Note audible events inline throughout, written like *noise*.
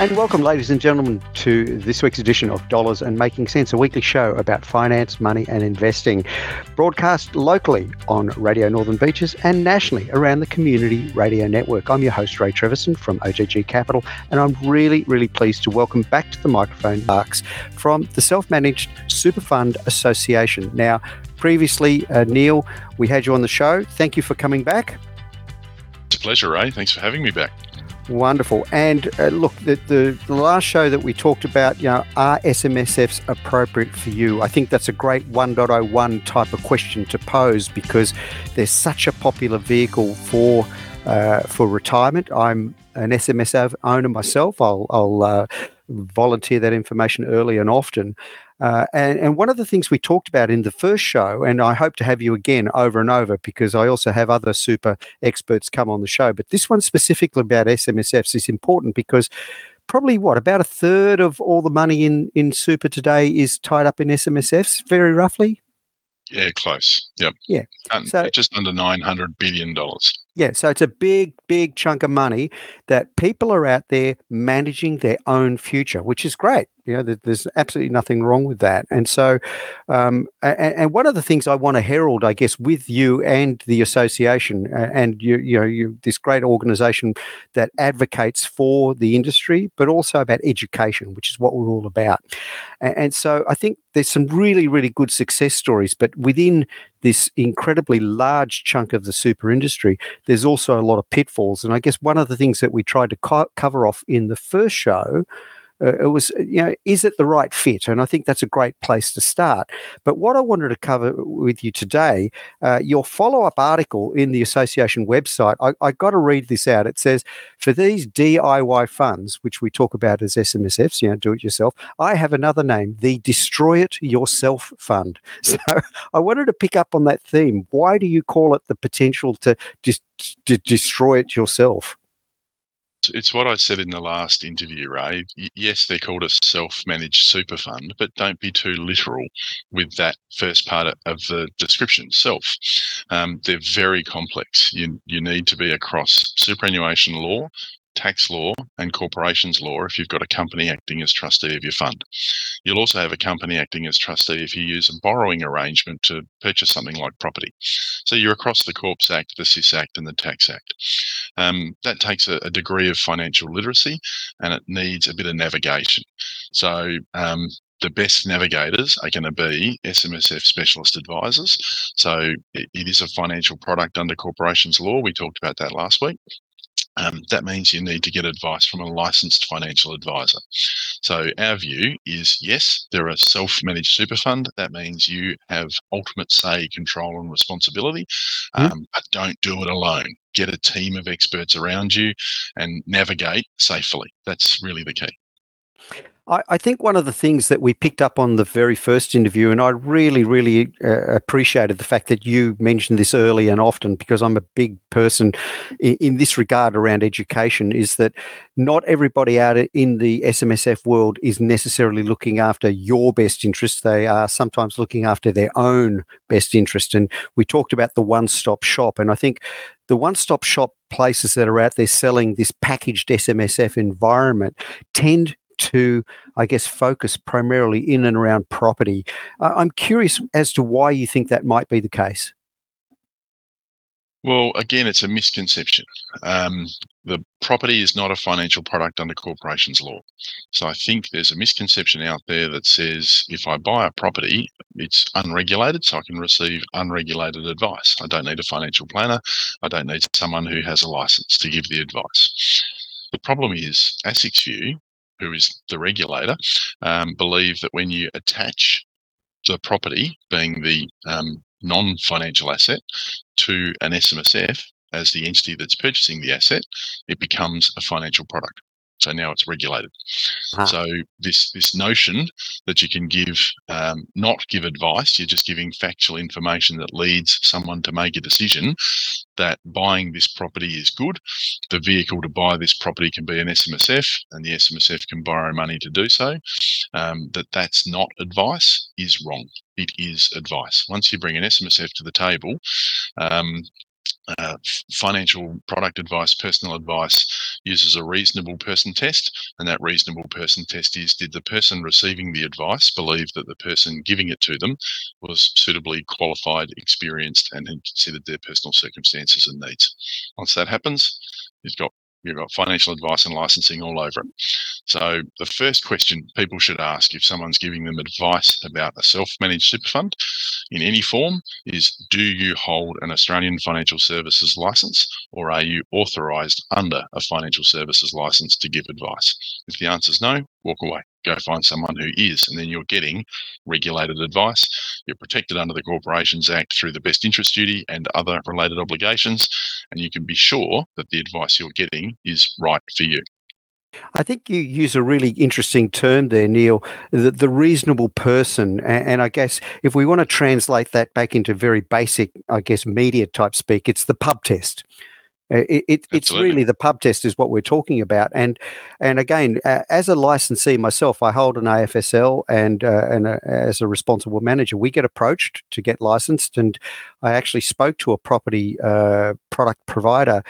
And welcome, ladies and gentlemen, to this week's edition of Dollars and Making Sense, a weekly show about finance, money, and investing. Broadcast locally on Radio Northern Beaches and nationally around the Community Radio Network. I'm your host, Ray Treverson from OGG Capital, and I'm really, really pleased to welcome back to the microphone Sparks from the Self Managed Super Fund Association. Now, previously, uh, Neil, we had you on the show. Thank you for coming back. It's a pleasure, Ray. Thanks for having me back. Wonderful. And uh, look, the, the, the, last show that we talked about, you know, are SMSFs appropriate for you? I think that's a great 1.01 type of question to pose because there's such a popular vehicle for uh, for retirement. I'm an SMSF owner myself. I'll, I'll uh, volunteer that information early and often. Uh, and, and one of the things we talked about in the first show, and I hope to have you again over and over because I also have other super experts come on the show, but this one specifically about SMSFs is important because probably what about a third of all the money in in super today is tied up in SMSFs, very roughly. Yeah, close. Yep. Yeah. Um, so just under nine hundred billion dollars. Yeah, so it's a big, big chunk of money that people are out there managing their own future, which is great. You know, there's absolutely nothing wrong with that. And so, um, and, one of the things I want to herald, I guess, with you and the association, and you, you know, you this great organisation that advocates for the industry, but also about education, which is what we're all about. And, and so, I think there's some really, really good success stories, but within this incredibly large chunk of the super industry, there's also a lot of pitfalls. And I guess one of the things that we tried to co- cover off in the first show uh, it was, you know, is it the right fit? And I think that's a great place to start. But what I wanted to cover with you today, uh, your follow up article in the association website, I, I got to read this out. It says, for these DIY funds, which we talk about as SMSFs, you know, do it yourself, I have another name, the Destroy It Yourself Fund. *laughs* So I wanted to pick up on that theme. Why do you call it the potential to just destroy it yourself? It's what I said in the last interview, Ray. Yes, they're called a self-managed super fund, but don't be too literal with that first part of the description, self. Um, they're very complex. You you need to be across superannuation law, tax law and corporations law if you've got a company acting as trustee of your fund. You'll also have a company acting as trustee if you use a borrowing arrangement to purchase something like property. So you're across the Corps Act, the SIS Act, and the Tax Act. Um, that takes a, a, degree of financial literacy and it needs a bit of navigation. So um, the best navigators are going to be SMSF specialist advisors. So it is a financial product under corporations law. We talked about that last week. Um, that means you need to get advice from a licensed financial advisor. So, our view is yes, they're a self managed super fund. That means you have ultimate say, control, and responsibility, um, mm. but don't do it alone. Get a team of experts around you and navigate safely. That's really the key. I, I, think one of the things that we picked up on the very first interview, and I really, really uh, appreciated the fact that you mentioned this early and often because I'm a big person in, in, this regard around education, is that not everybody out in the SMSF world is necessarily looking after your best interest. They are sometimes looking after their own best interest. And we talked about the one stop shop. And I think the one stop shop places that are out there selling this packaged SMSF environment tend to, I guess, focus primarily in and around property. Uh, I'm curious as to why you think that might be the case. Well, again, it's a misconception. Um, the property is not a financial product under corporations law. So I think there's a misconception out there that says if I buy a property, it's unregulated, so I can receive unregulated advice. I don't need a financial planner. I don't need someone who has a license to give the advice. The problem is, ASIC's view who is the regulator, um, believe that when you attach the property, being the um, non financial asset, to an SMSF as the entity that's purchasing the asset, it becomes a financial product. So now it's regulated. Ah. So this this notion that you can give um, not give advice, you're just giving factual information that leads someone to make a decision that buying this property is good. The vehicle to buy this property can be an SMSF, and the SMSF can borrow money to do so. Um, that that's not advice is wrong. It is advice. Once you bring an SMSF to the table, um, uh, financial product advice, personal advice uses a reasonable person test. And that reasonable person test is did the person receiving the advice believe that the person giving it to them was suitably qualified, experienced, and had considered their personal circumstances and needs? Once that happens, you've got you've got financial advice and licensing all over it. So the first question people should ask if someone's giving them advice about a self-managed super fund in any form is do you hold an Australian financial services license or are you authorized under a financial services license to give advice? If the answer is no, walk away go find someone who is, and then you're getting regulated advice. You're protected under the Corporations Act through the best interest duty and other related obligations, and you can be sure that the advice you're getting is right for you. I think you use a really interesting term there, Neil, the, the reasonable person. And, and, I guess if we want to translate that back into very basic, I guess, media type speak, it's the pub test. Uh, it, it, it's really the pub test is what we're talking about, and and again, uh, as a licensee myself, I hold an AFSL, and uh, and uh, as a responsible manager, we get approached to get licensed, and I actually spoke to a property uh, product provider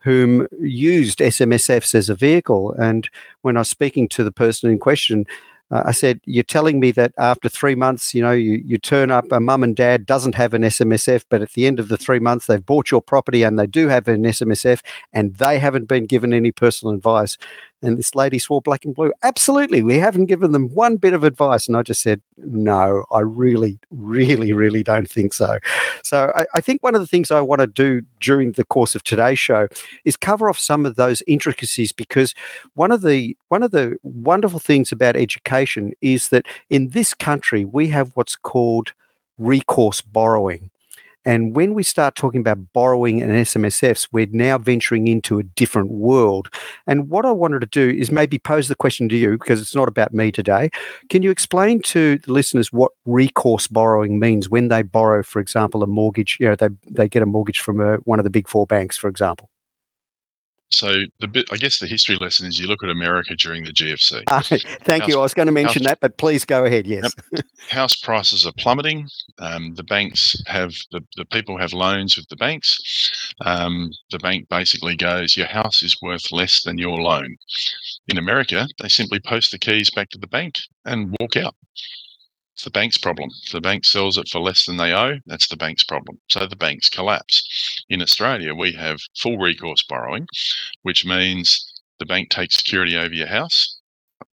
whom used SMSFs as a vehicle, and when I was speaking to the person in question, uh, I said, You're telling me that after three months, you know, you, you turn up, a mum and dad doesn't have an SMSF, but at the end of the three months, they've bought your property and they do have an SMSF and they haven't been given any personal advice. And this lady swore black and blue. Absolutely. We haven't given them one bit of advice. And I just said, no, I really, really, really don't think so. So I, I, think one of the things I want to do during the course of today's show is cover off some of those intricacies because one of the one of the wonderful things about education is that in this country we have what's called recourse borrowing. And when we start talking about borrowing and SMSFs, we're now venturing into a different world. And what I wanted to do is maybe pose the question to you because it's not about me today. Can you explain to the listeners what recourse borrowing means when they borrow, for example, a mortgage? You know, they they get a mortgage from a, one of the big four banks, for example. So the bit, I guess, the history lesson is you look at America during the GFC. Uh, *laughs* thank house, you. I was going to mention house, that, but please go ahead. Yes, yep. house prices are plummeting. Um, the banks have the, the people have loans with the banks. Um, the bank basically goes, your house is worth less than your loan. In America, they simply post the keys back to the bank and walk out. It's the bank's problem. If the bank sells it for less than they owe, that's the bank's problem. So the banks collapse. In Australia, we have full recourse borrowing, which means the bank takes security over your house.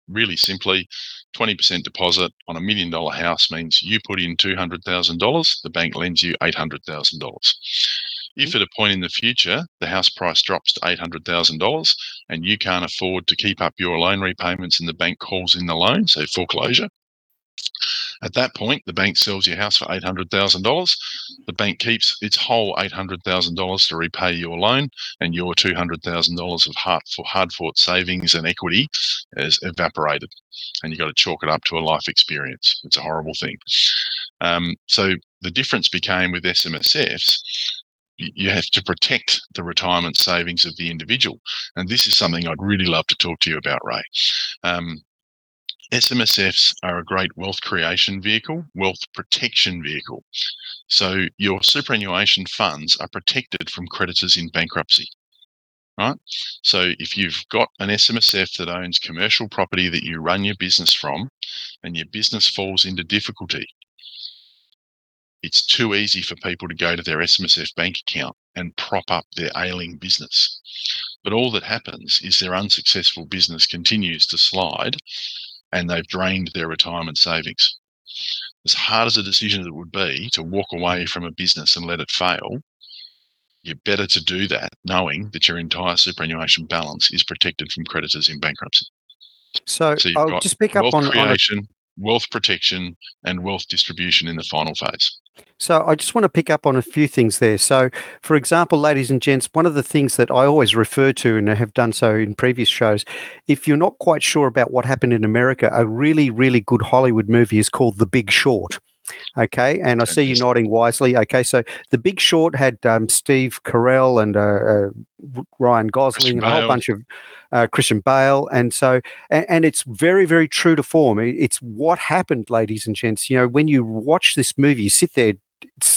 Really simply, 20% deposit on a million dollar house means you put in $200,000, the bank lends you $800,000. If at a point in the future the house price drops to $800,000 and you can't afford to keep up your loan repayments and the bank calls in the loan, so foreclosure, at that point, the bank sells your house for $800,000. The bank keeps its whole $800,000 to repay your loan, and your $200,000 of hard, hard fought savings and equity is evaporated. And you've got to chalk it up to a life experience. It's a horrible thing. Um, so the difference became with SMSFs you have to protect the retirement savings of the individual. And this is something I'd really love to talk to you about, Ray. Um, SMSFs are a great wealth creation vehicle, wealth protection vehicle. So your superannuation funds are protected from creditors in bankruptcy. Right? So if you've got an SMSF that owns commercial property that you run your business from and your business falls into difficulty, it's too easy for people to go to their SMSF bank account and prop up their ailing business. But all that happens is their unsuccessful business continues to slide and they've drained their retirement savings. As hard as a decision it would be to walk away from a business and let it fail, you're better to do that knowing that your entire superannuation balance is protected from creditors in bankruptcy. So, so I'll just pick up on creation, on a... wealth protection, and wealth distribution in the final phase. So I just want to pick up on a few things there. So, for example, ladies and gents, one of the things that I always refer to and have done so in previous shows, if you're not quite sure about what happened in America, a really, really good Hollywood movie is called The Big Short. Okay, and I see you nodding wisely. Okay, so The Big Short had um, Steve Carell and uh, uh, Ryan Gosling and a whole bunch of uh, Christian Bale, and so and, and, it's very, very true to form. It's what happened, ladies and gents. You know, when you watch this movie, you sit there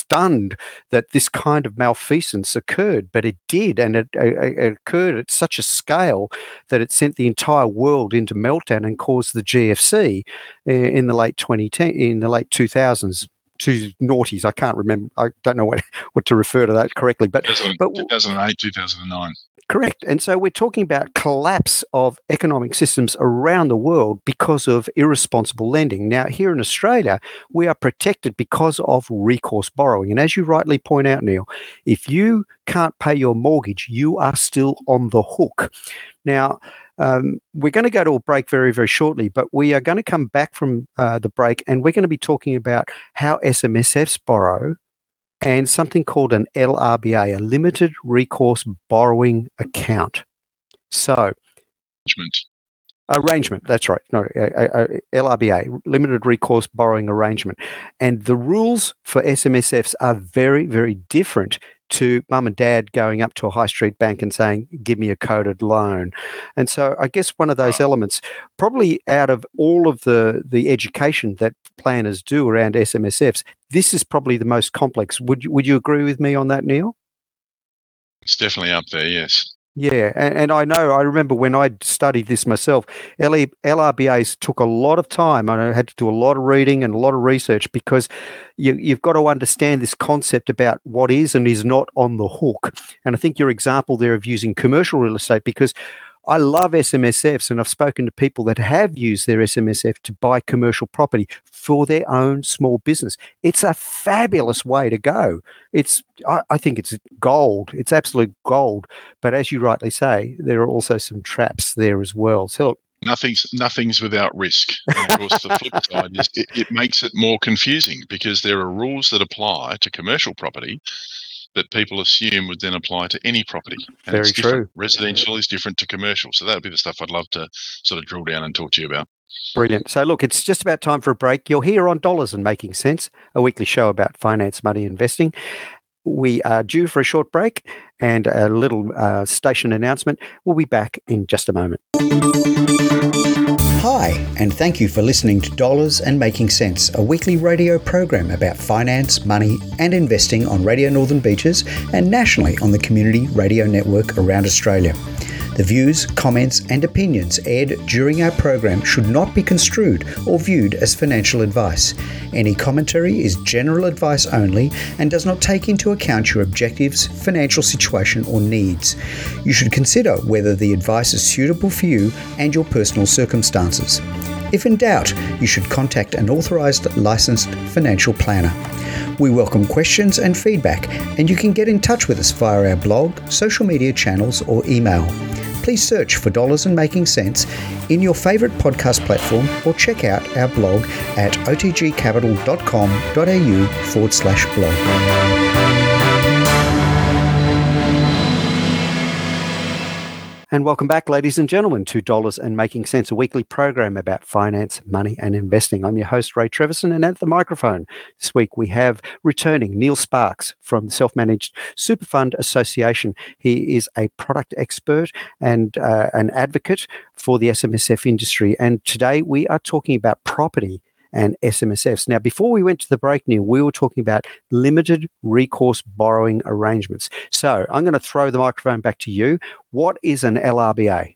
stunned that this kind of malfeasance occurred, but it did, and it, it, occurred at such a scale that it sent the entire world into meltdown and caused the GFC eh, in the late 2010, in the late 2000s. Two noughties. I can't remember. I don't know what, *laughs* what to refer to that correctly, but 2000, but 2008, 2009. Correct. And so we're talking about collapse of economic systems around the world because of irresponsible lending. Now, here in Australia, we are protected because of recourse borrowing. And as you rightly point out, Neil, if you can't pay your mortgage, you are still on the hook. Now, um, we're going to go to a break very, very shortly, but we are going to come back from uh, the break and we're going to be talking about how SMSFs borrow and something called an LRBA, a limited recourse borrowing account. So, arrangement. Arrangement, that's right. No, a, a, LRBA, limited recourse borrowing arrangement. And the rules for SMSFs are very, very different to mum and dad going up to a high street bank and saying, give me a coded loan. And so I guess one of those elements, probably out of all of the, the education that planners do around SMSFs, this is probably the most complex. Would you, would you agree with me on that, Neil? It's definitely up there, yes. Yeah, and, and, I know I remember when I studied this myself, LRBAs took a lot of time. and I had to do a lot of reading and a lot of research because you, you've got to understand this concept about what is and is not on the hook. And I think your example there of using commercial real estate because I love SMSFs, and I've spoken to people that have used their SMSF to buy commercial property for their own small business. It's a fabulous way to go. It's, I, I think it's gold. It's absolute gold. But as you rightly say, there are also some traps there as well. So look, nothing's nothing's without risk. And of course, the flip side is it, it, makes it more confusing because there are rules that apply to commercial property that people assume would then apply to any property. And Very true. Residential is different to commercial. So that would be the stuff I'd love to sort of drill down and talk to you about. Brilliant. So, look, it's just about time for a break. You're here on Dollars and Making Sense, a weekly show about finance, money, investing. We are due for a short break and a little uh, station announcement. We'll be back in just a moment. Hi, and thank you for listening to Dollars and Making Sense, a weekly radio program about finance, money, and investing on Radio Northern Beaches and nationally on the Community Radio Network around Australia. The views, comments, and opinions aired during our program should not be construed or viewed as financial advice. Any commentary is general advice only and does not take into account your objectives, financial situation, or needs. You should consider whether the advice is suitable for you and your personal circumstances. If in doubt, you should contact an authorised licensed financial planner. We welcome questions and feedback, and you can get in touch with us via our blog, social media channels, or email please search for Dollars and Making Sense in your favourite podcast platform or check out our blog at otgcapital.com.au forward slash blog. And welcome back, ladies and gentlemen, to Dollars and Making Sense, a weekly program about finance, money, and investing. I'm your host, Ray Treverson, and at the microphone this week we have returning Neil Sparks from the Self Managed Super Fund Association. He is a product expert and uh, an advocate for the SMSF industry. And today we are talking about property and SMSFs. Now, before we went to the break, Neil, we were talking about limited recourse borrowing arrangements. So I'm going to throw the microphone back to you. What is an LRBA?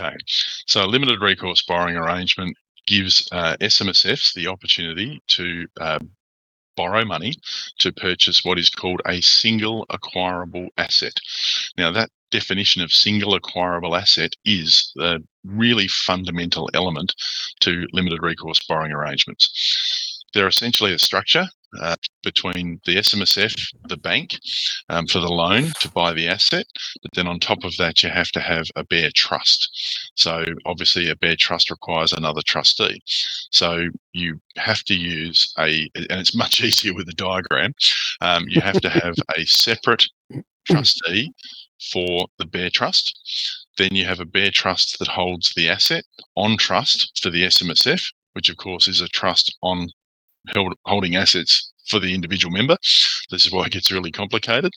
Okay, so limited recourse borrowing arrangement gives uh, SMSFs the opportunity to uh, borrow money to purchase what is called a single acquirable asset. Now, that definition of single acquirable asset is the really fundamental element to limited recourse borrowing arrangements. They're essentially a structure uh, between the SMSF, the bank, um, for the loan to buy the asset. But then on top of that, you have to have a bare trust. So obviously, a bare trust requires another trustee. So you have to use a, and it's much *laughs* easier with a diagram. Um, you have to have a separate *clears throat* trustee for the bare trust. Then you have a bare trust that holds the asset on trust for the SMSF, which of course is a trust on held, holding assets for the individual member. This is why it gets really complicated.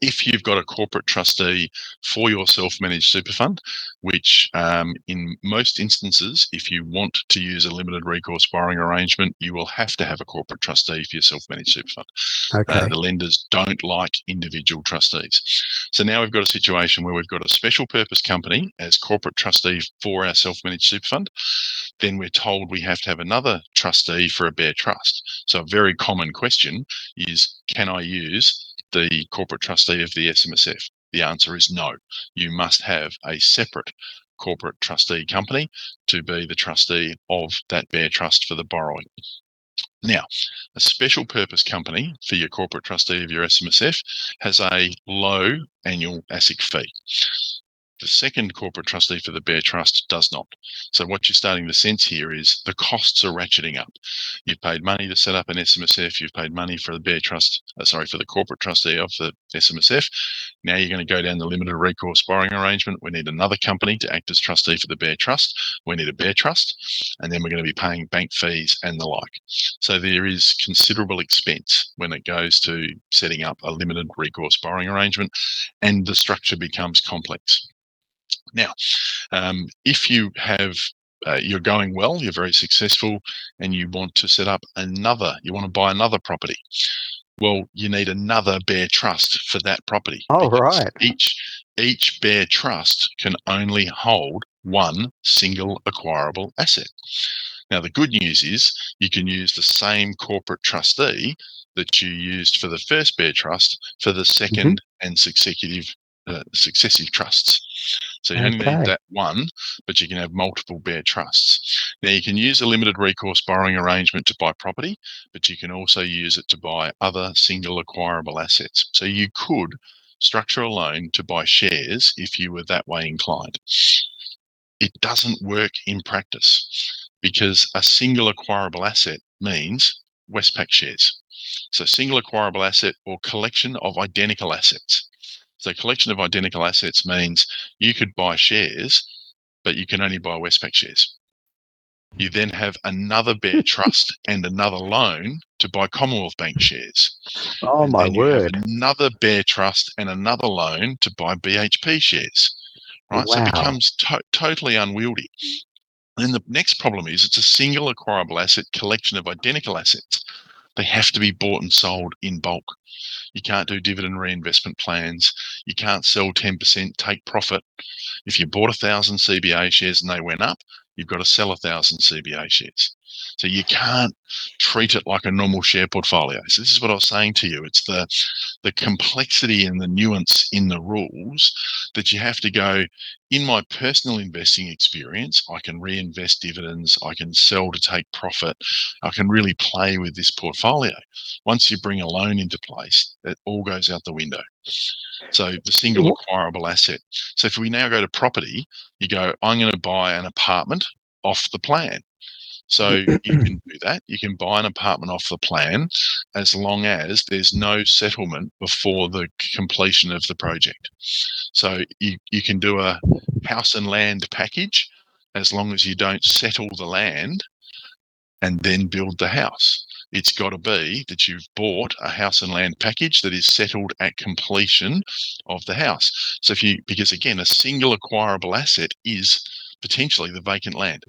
If you've got a corporate trustee for your self-managed super fund, which um, in most instances, if you want to use a limited recourse borrowing arrangement, you will have to have a corporate trustee for your self-managed super fund. Uh, Okay. Uh, the lenders don't like individual trustees. So now we've got a situation where we've got a special purpose company as corporate trustee for our self-managed super fund. Then we're told we have to have another trustee for a bare trust. So a very common question is, can I use the corporate trustee of the SMSF? The answer is no. You must have a separate corporate trustee company to be the trustee of that bare trust for the borrowing. Now, a special purpose company for your corporate trustee of your SMSF has a low annual ASIC fee. The second corporate trustee for the Bare Trust does not. So what you're starting to sense here is the costs are ratcheting up. You've paid money to set up an SMSF. You've paid money for the Bare Trust, uh, sorry, for the corporate trustee of the SMSF. Now you're going to go down the limited recourse borrowing arrangement. We need another company to act as trustee for the Bare Trust. We need a Bare Trust, and then we're going to be paying bank fees and the like. So there is considerable expense when it goes to setting up a limited recourse borrowing arrangement, and the structure becomes complex. Now, um, if you have uh, you're going well, you're very successful, and you want to set up another, you want to buy another property. Well, you need another bare trust for that property. Oh, right. Each each bare trust can only hold one single acquirable asset. Now, the good news is you can use the same corporate trustee that you used for the first bare trust for the 2nd and successive uh, successive trusts. So you only Okay. need that one, but you can have multiple bare trusts. Now you can use a limited recourse borrowing arrangement to buy property, but you can also use it to buy other single acquirable assets. So you could structure a loan to buy shares if you were that way inclined. It doesn't work in practice because a single acquirable asset means Westpac shares. So single acquirable asset or collection of identical assets. So collection of identical assets means you could buy shares, but you can only buy Westpac shares. You then have another bare *laughs* trust and another loan to buy Commonwealth Bank shares. Oh And my then you have word! another bare trust and another loan to buy BHP shares. Right. So it becomes to- totally unwieldy. And then the next problem is it's a single acquirable asset collection of identical assets. They have to be bought and sold in bulk. You can't do dividend reinvestment plans. You can't sell 10%, take profit. If you bought a thousand CBA shares and they went up, you've got to sell a thousand CBA shares. So you can't treat it like a normal share portfolio. So this is what I was saying to you. It's the the complexity and the nuance in the rules that you have to go in my personal investing experience, I can reinvest dividends, I can sell to take profit, I can really play with this portfolio. Once you bring a loan into place, it all goes out the window. So the single acquirable asset. So if we now go to property, you go, I'm going to buy an apartment off the plan. So you can do that. You can buy an apartment off the plan as long as there's no settlement before the completion of the project. So you, you can do a house and land package as long as you don't settle the land and then build the house. It's got to be that you've bought a house and land package that is settled at completion of the house. So if you, because again, a single acquirable asset is potentially the vacant land.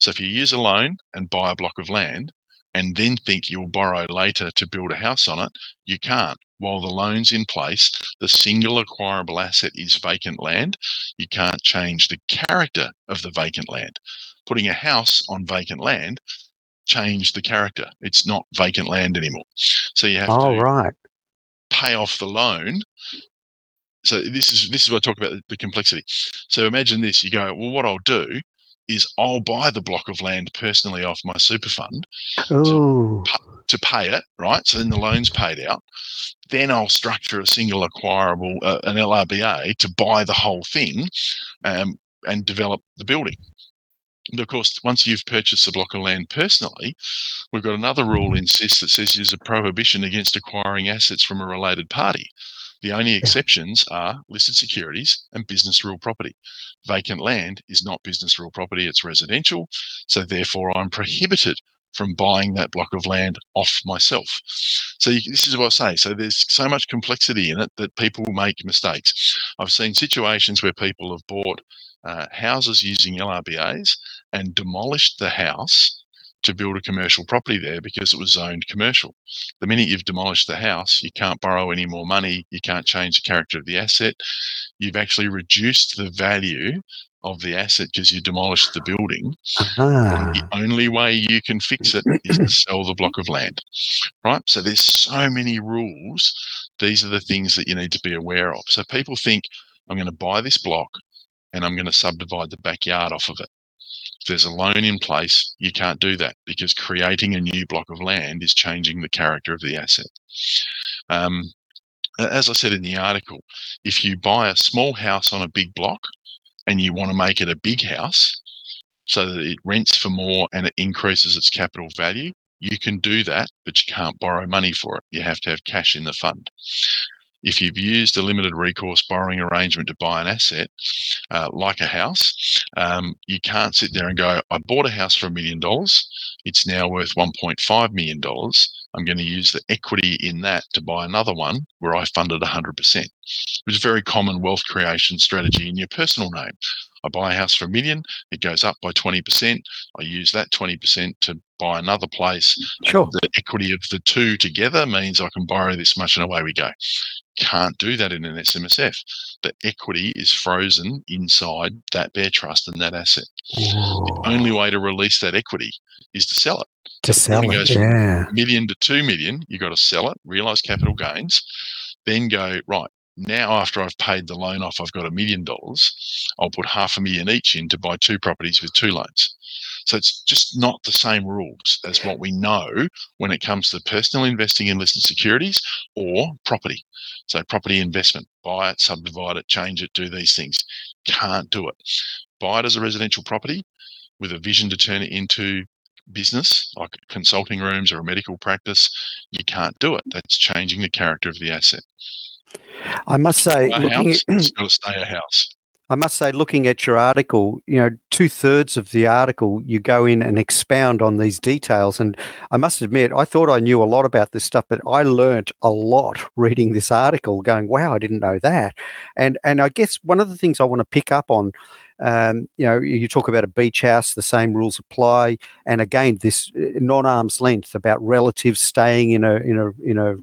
So if you use a loan and buy a block of land and then think you'll borrow later to build a house on it, you can't. While the loan's in place, the single acquirable asset is vacant land. You can't change the character of the vacant land. Putting a house on vacant land changed the character. It's not vacant land anymore. So you have Oh to right. pay off the loan. So this is this is what I talk about the, the complexity. So imagine this: you go, well, what I'll do is I'll buy the block of land personally off my super fund Ooh. to pay it, right? So then the loan's paid out. Then I'll structure a single acquirable, uh, an LRBA, to buy the whole thing um, and develop the building. And of course, once you've purchased a block of land personally, we've got another rule in SIS that says there's a prohibition against acquiring assets from a related party. The only exceptions are listed securities and business real property. Vacant land is not business real property, it's residential. So therefore, I'm prohibited from buying that block of land off myself. So you, this is what I say. So there's so much complexity in it that people make mistakes. I've seen situations where people have bought uh, houses using LRBAs and demolished the house to build a commercial property there because it was zoned commercial. The minute you've demolished the house, you can't borrow any more money, you can't change the character of the asset. You've actually reduced the value of the asset because you demolished the building. Uh-huh. The only way you can fix it is to sell the block of land. Right? So there's so many rules. These are the things that you need to be aware of. So people think I'm going to buy this block and I'm going to subdivide the backyard off of it. If there's a loan in place, you can't do that because creating a new block of land is changing the character of the asset. Um, as I said in the article, if you buy a small house on a big block and you want to make it a big house so that it rents for more and it increases its capital value, you can do that, but you can't borrow money for it. You have to have cash in the fund if you've used a limited recourse borrowing arrangement to buy an asset, uh, like a house, um, you can't sit there and go, I bought a house for a million dollars. It's now worth $1.5 million. I'm going to use the equity in that to buy another one where I funded 100%. Which is a very common wealth creation strategy in your personal name. I buy a house for a million, it goes up by 20%. I use that 20% to buy another place. Sure. The equity of the two together means I can borrow this much and away we go. Can't do that in an SMSF. The equity is frozen inside that bare trust and that asset. Ooh. The only way to release that equity is to sell it. To sell it, goes yeah. million to two million, you've got to sell it, realize capital gains, then go right now after I've paid the loan off, I've got a million dollars. I'll put half a million each in to buy two properties with two loans. So it's just not the same rules as what we know when it comes to personal investing in listed securities or property. So property investment, buy it, subdivide it, change it, do these things. Can't do it. Buy it as a residential property with a vision to turn it into business like consulting rooms or a medical practice. You can't do it. That's changing the character of the asset. I must say, a house, at, *clears throat* it's got to stay a house. I must say, looking at your article, you know, two thirds of the article, you go in and expound on these details. And I must admit, I thought I knew a lot about this stuff, but I learnt a lot *laughs* reading this article, going, "Wow, I didn't know that." And and I guess one of the things I want to pick up on um, you know, you talk about a beach house, the same rules apply. And again, this uh, non-arm's length about relatives staying in a in a in a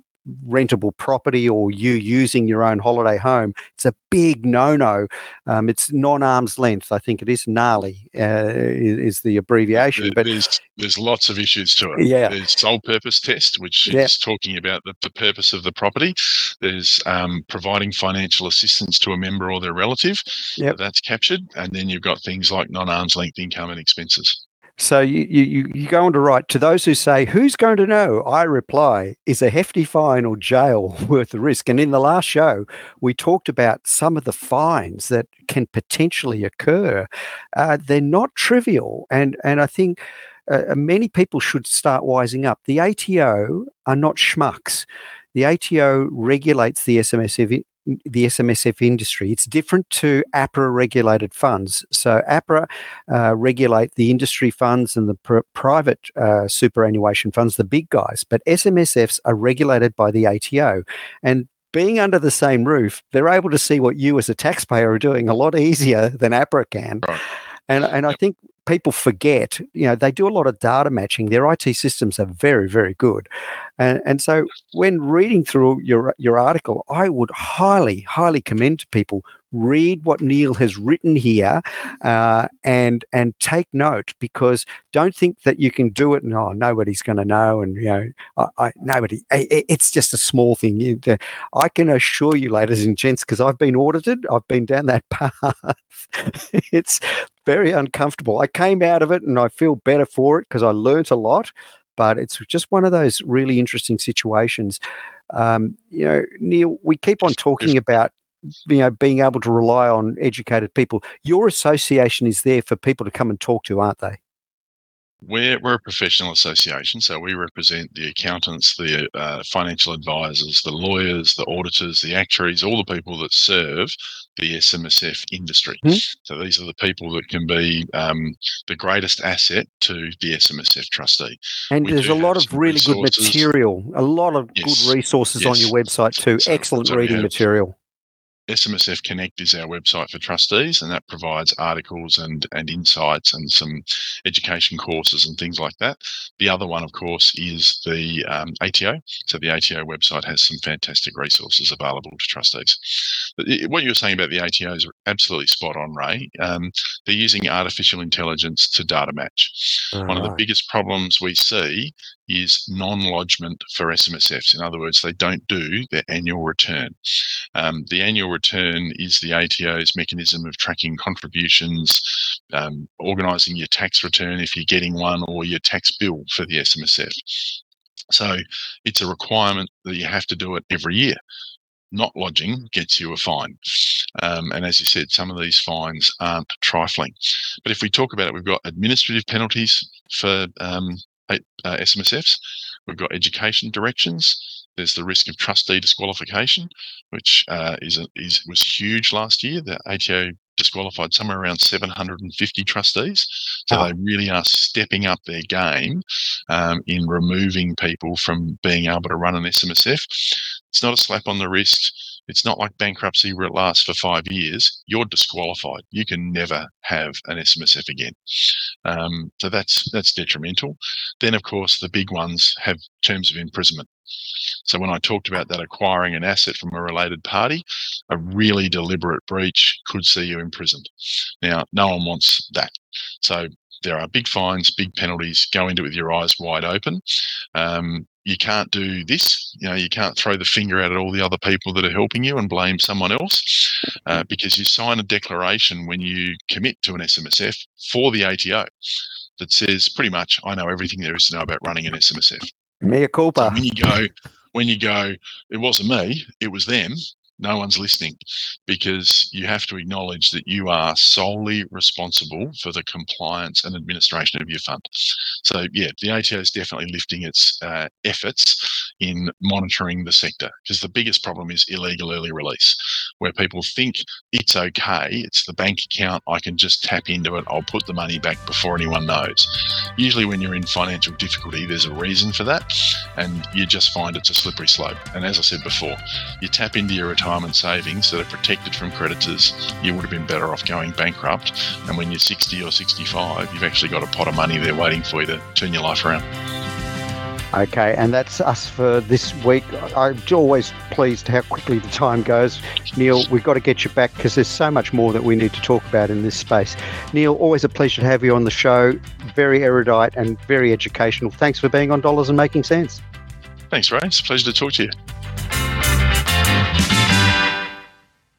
rentable property or you using your own holiday home, it's a big no-no. Um, it's non-arm's length. I think it is gnarly uh, is, is, the abbreviation. There, but there's there's lots of issues to it. Yeah, there's sole purpose test, which yeah. is talking about the, the, purpose of the property. There's um, providing financial assistance to a member or their relative. Yeah, that's captured, and then you've got things like non-arm's length income and expenses. So you, you, you go on to write to those who say, Who's going to know? I reply, Is a hefty fine or jail *laughs* worth the risk? And in the last show, we talked about some of the fines that can potentially occur. Uh, they're not trivial. And, and I think uh, many people should start wising up. The ATO are not schmucks. The ATO regulates the SMSF the SMSF industry. It's different to APRA regulated funds. So APRA uh, regulate the industry funds and the pr- private uh, superannuation funds, the big guys. But SMSFs are regulated by the ATO, and being under the same roof, they're able to see what you as a taxpayer are doing a lot easier than APRA can. Right. And, and I think people forget, you know, they do a lot of data matching. Their IT systems are very, very good. And, and so when reading through your, your article, I would highly, highly commend to people read what Neil has written here uh, and and take note because don't think that you can do it and oh nobody's going to know and you know I, I nobody it's just a small thing. I can assure you ladies and gents because I've been audited I've been down that *laughs* path it's very uncomfortable. I came out of it and I feel better for it because I learnt a lot but it's just one of those really interesting situations. Um, you know, Neil, we keep on talking about you know being able to rely on educated people your association is there for people to come and talk to aren't they We're, we're a professional association, so we represent the accountants, the uh, financial advisors, the lawyers, the auditors, the actuaries, all the people that serve the SMSF industry. Mm-hmm. So these are the people that can be um, the greatest asset to the SMSF trustee. And we there's a lot of really resources. good material, a lot of yes. good resources yes. on your website too. So, Excellent reading material. SMSF Connect is our website for trustees, and that provides articles and, and insights and some education courses and things like that. The other one, of course, is the um, ATO. So the ATO website has some fantastic resources available to trustees. What you were saying about the ATO is absolutely spot on, Ray. Um, they're using artificial intelligence to data match. All one right. of the biggest problems we see is non-lodgement for SMSFs. In other words, they don't do their annual return. Um, the annual return is the ATO's mechanism of tracking contributions, um, organising your tax return if you're getting one, or your tax bill for the SMSF. So it's a requirement that you have to do it every year. Not lodging gets you a fine. Um, and as you said, some of these fines aren't trifling. But if we talk about it, we've got administrative penalties for um, uh, SMSFs. We've got education directions. There's the risk of trustee disqualification, which uh, is, a, is was huge last year. The ATO disqualified somewhere around 750 trustees. So they really are stepping up their game um, in removing people from being able to run an SMSF. It's not a slap on the wrist. It's not like bankruptcy where it lasts for five years. You're disqualified. You can never have an SMSF again. Um, so that's that's detrimental. Then, of course, the big ones have terms of imprisonment. So when I talked about that acquiring an asset from a related party, a really deliberate breach could see you imprisoned. Now, no one wants that. So there are big fines, big penalties. Go into it with your eyes wide open. Um, you can't do this. You know, you can't throw the finger out at all the other people that are helping you and blame someone else, uh, because you sign a declaration when you commit to an SMSF for the ATO that says pretty much, I know everything there is to know about running an SMSF. Mea culpa. So when you go, when you go, it wasn't me, it was them no one's listening because you have to acknowledge that you are solely responsible for the compliance and administration of your fund. So, yeah, the ATO is definitely lifting its uh, efforts in monitoring the sector because the biggest problem is illegal early release, where people think it's okay, it's the bank account, I can just tap into it, I'll put the money back before anyone knows. Usually, when you're in financial difficulty, there's a reason for that, and you just find it's a slippery slope. And as I said before, you tap into your retirement savings that are protected from creditors, you would have been better off going bankrupt. And when you're 60 or 65, you've actually got a pot of money there waiting for you to turn your life around. Okay, and that's us for this week. I'm always pleased how quickly the time goes. Neil, we've got to get you back because there's so much more that we need to talk about in this space. Neil, always a pleasure to have you on the show. Very erudite and very educational. Thanks for being on Dollars and Making Sense. Thanks, Ray. It's a pleasure to talk to you.